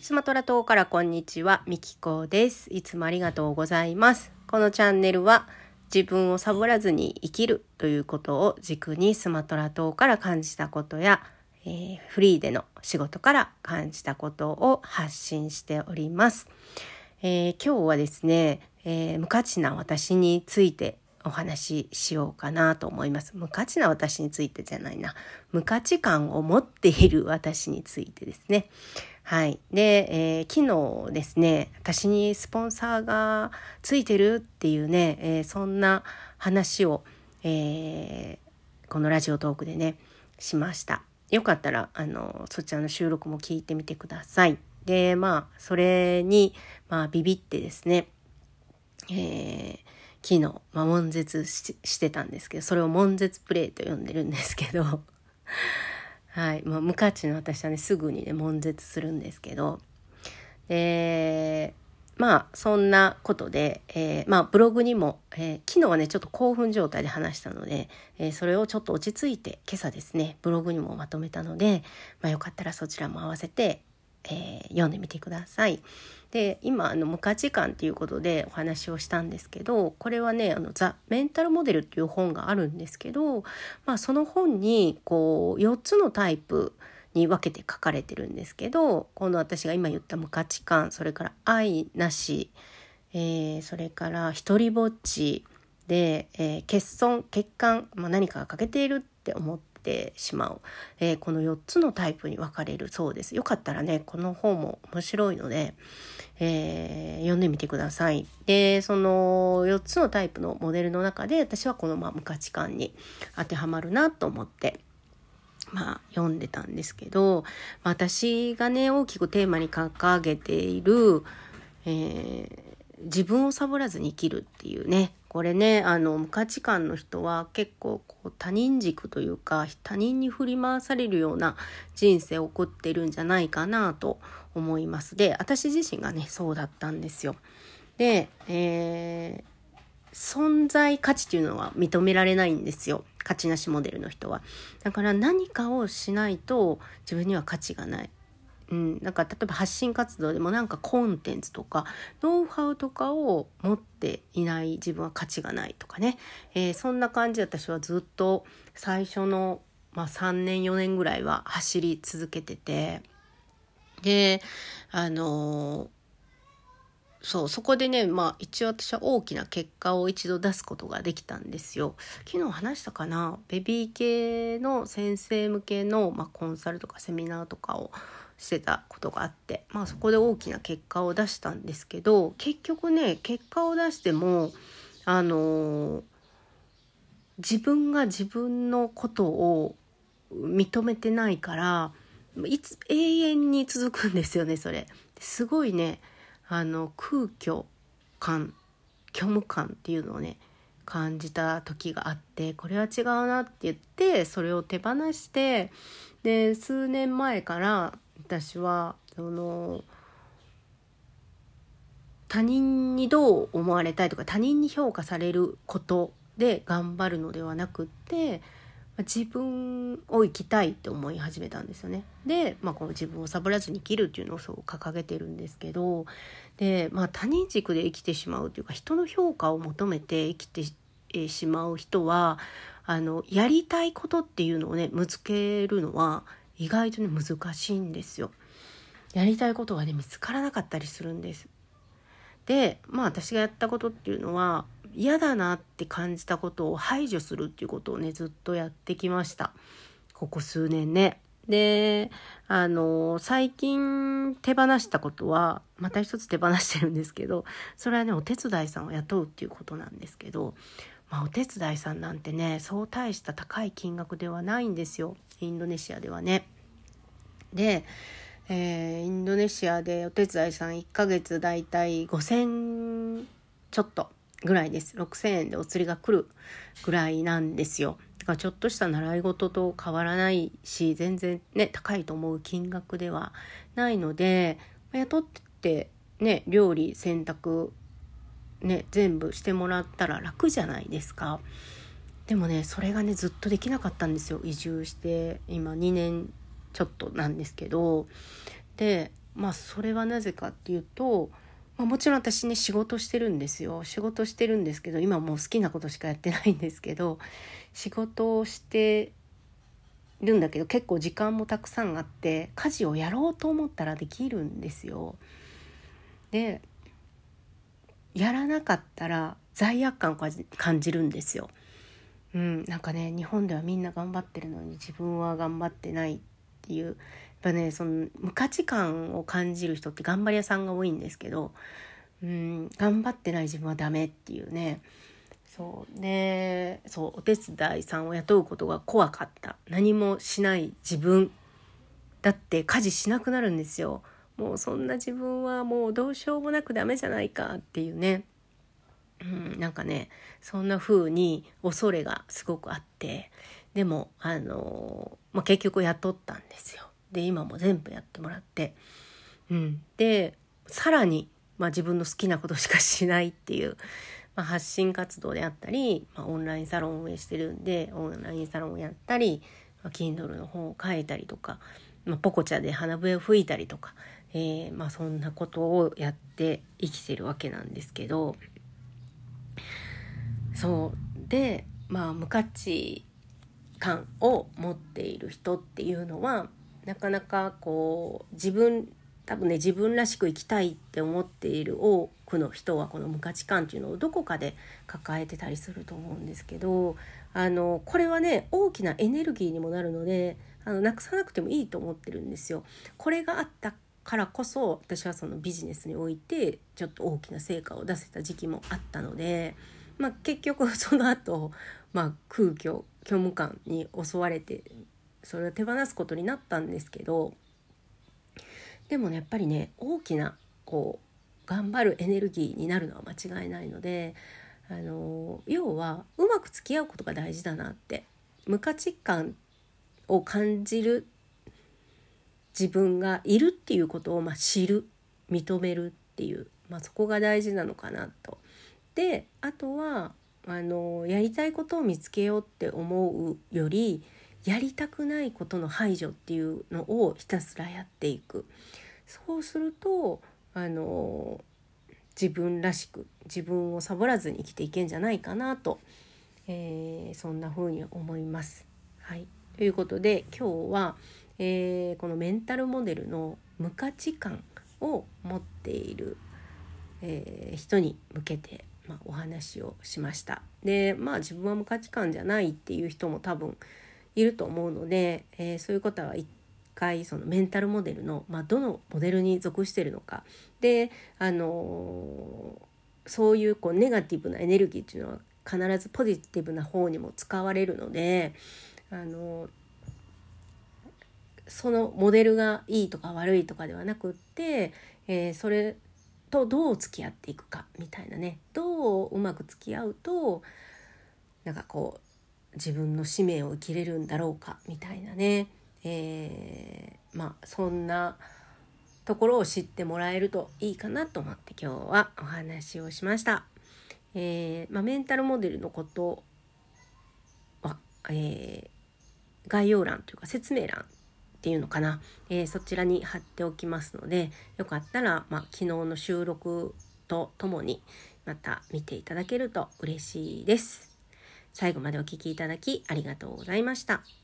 スマトラ島からこんにちは、みきこです。いつもありがとうございます。このチャンネルは自分をサボらずに生きるということを軸にスマトラ島から感じたことや、えー、フリーでの仕事から感じたことを発信しております。えー、今日はですね、えー、無価値な私についてお話ししようかなと思います。無価値な私についてじゃないな。無価値観を持っている私についてですね。はい。で、えー、昨日ですね、私にスポンサーがついてるっていうね、えー、そんな話を、えー、このラジオトークでね、しました。よかったら、あの、そちらの収録も聞いてみてください。で、まあ、それに、まあ、ビビってですね、えー、昨日、まあ、悶絶してたんですけど、それを悶絶プレイと呼んでるんですけど、はい、まあ、無価値の私はね、すぐにね、悶絶するんですけど、で、まあ、そんなことで、えー、まあ、ブログにも、えー、昨日はね、ちょっと興奮状態で話したので、えー、それをちょっと落ち着いて、今朝ですね、ブログにもまとめたので、まあ、よかったらそちらも合わせて、え読んでみてください。で今あの無価値観っていうことでお話をしたんですけどこれはね「あのザ・メンタルモデル」っていう本があるんですけど、まあ、その本にこう4つのタイプに分けて書かれてるんですけどこの私が今言った無価値観それから愛なし、えー、それから一りぼっちで、えー、欠損欠陥、まあ、何かが欠けているって思ってってしまう、えー、この4つのタイプに分かれるそうです。よかったらねこの本も面白いので、えー、読んでみてください。でその4つのタイプのモデルの中で私はこのまあ無価値観に当てはまるなと思ってまあ読んでたんですけど私がね大きくテーマに掲げている、えー、自分をサボらずに生きるっていうねこれねあの無価値観の人は結構こう他人軸というか他人に振り回されるような人生を送ってるんじゃないかなと思いますで私自身がねそうだったんですよ。で、えー、存在価値っていうのは認められないんですよ価値なしモデルの人は。だから何かをしないと自分には価値がない。うん、なんか例えば発信活動でもなんかコンテンツとかノウハウとかを持っていない自分は価値がないとかね、えー、そんな感じで私はずっと最初の、まあ、3年4年ぐらいは走り続けてて。であのーそうそこでねまあ一応私は大きな結果を一度出すことができたんですよ。昨日話したかな？ベビー系の先生向けの、まあ、コンサルとかセミナーとかをしてたことがあって、まあ、そこで大きな結果を出したんですけど結局ね結果を出してもあの自分が自分のことを認めてないからいつ永遠に続くんですよねそれ。すごいねあの空虚感虚無感っていうのをね感じた時があってこれは違うなって言ってそれを手放してで数年前から私はその他人にどう思われたいとか他人に評価されることで頑張るのではなくって自分を生きたいって思い始めたんですよね。で、まあ、この自分をサボらずに生きるっていうのをそう掲げてるんですけどで、まあ、他人軸で生きてしまうというか人の評価を求めて生きてしまう人はあのやりたいことっていうのをね見つけるのは意外とね難しいんですよ。やりたいことがね見つからなかったりするんです。でまあ私がやったことっていうのは嫌だなって感じたことを排除するっていうことをねずっとやってきましたここ数年ね。であの最近手放したことはまた一つ手放してるんですけどそれはねお手伝いさんを雇うっていうことなんですけど、まあ、お手伝いさんなんてねそう大した高い金額ではないんですよインドネシアではね。で、えー、インドネシアでお手伝いさん1ヶ月だいたい5,000ちょっとぐらいです6,000円でお釣りが来るぐらいなんですよ。だからちょっとした習い事と変わらないし全然ね高いと思う金額ではないので雇ってね料理洗濯ね全部してもらったら楽じゃないですか。でもねそれがねずっとできなかったんですよ移住して今2年ちょっとなんですけどでまあそれはなぜかっていうと、まあ、もちろん私ね仕事してるんですよ仕事してるんですけど今もう好きなことしかやってないんですけど仕事をしてるんだけど結構時間もたくさんあって家事をやろうと思ったらできるんですよ。でやらなかったら罪悪感を感じるんですよ。うん、なんかね日本ではみんな頑張ってるのに自分は頑張ってないっていう。やっぱねその無価値観を感じる人って頑張り屋さんが多いんですけど、うん、頑張ってない自分はダメっていうね。そう。でそうお手伝いさんを雇うことが怖かった。何もしない自分だって家事しなくなるんですよ。もうそんな自分はもうどうしようもなくダメじゃないかっていうね、うん、なんかねそんな風に恐れがすごくあって。でもあの、まあ、結局雇ったんですよ。で今も全部やってもらって、うん、でさらに、まあ、自分の好きなことしかしないっていうまあ、発信活動であったり、まあ、オンラインサロンを運営してるんでオンラインサロンをやったり、まあ、Kindle の本を書いたりとか、まあ、ポコチャで花笛を吹いたりとか、えー、まあ、そんなことをやって生きてるわけなんですけどそうでまあ無価値観を持っている人っていうのはなかなかこう自分多分ね自分らしく生きたいって思っている多くの人はこの無価値観っていうのをどこかで抱えてたりすると思うんですけどあのこれはね大きなエネルギーにもなるのであのなくさなくてもいいと思ってるんですよ。これがあったからこそ私はそのビジネスにおいてちょっと大きな成果を出せた時期もあったので、まあ、結局 その後、まあ空虚虚無感に襲われてそれを手放すことになったんですけどでもねやっぱりね大きなこう頑張るエネルギーになるのは間違いないのであの要はうまく付き合うことが大事だなって無価値観を感じる自分がいるっていうことを、まあ、知る認めるっていう、まあ、そこが大事なのかなと。であとはあのやりたいことを見つけようって思うよりやりたくないことの排除っていうのをひたすらやっていくそうするとあの自分らしく自分をサボらずに生きていけんじゃないかなと、えー、そんな風に思います。はい、ということで今日は、えー、このメンタルモデルの無価値観を持っている、えー、人に向けて、まあ、お話をしました。でまあ自分は無価値観じゃないっていう人も多分いると思うので、えー、そういうことは一回そのメンタルモデルの、まあ、どのモデルに属してるのかで、あのー、そういうこうネガティブなエネルギーっていうのは必ずポジティブな方にも使われるので、あのー、そのモデルがいいとか悪いとかではなくって、えー、それとどう付き合っていくかみたいなねどううまく付き合うとなんかこう自分の使命を生きれるんだろうかみたいなね、えー、まあそんなところを知ってもらえるといいかなと思って今日はお話をしました。えーまあ、メンタルモデルのことは、えー、概要欄というか説明欄っていうのかな、えー、そちらに貼っておきますのでよかったら、まあ、昨日の収録とともにまた見ていただけると嬉しいです。最後までお聴きいただきありがとうございました。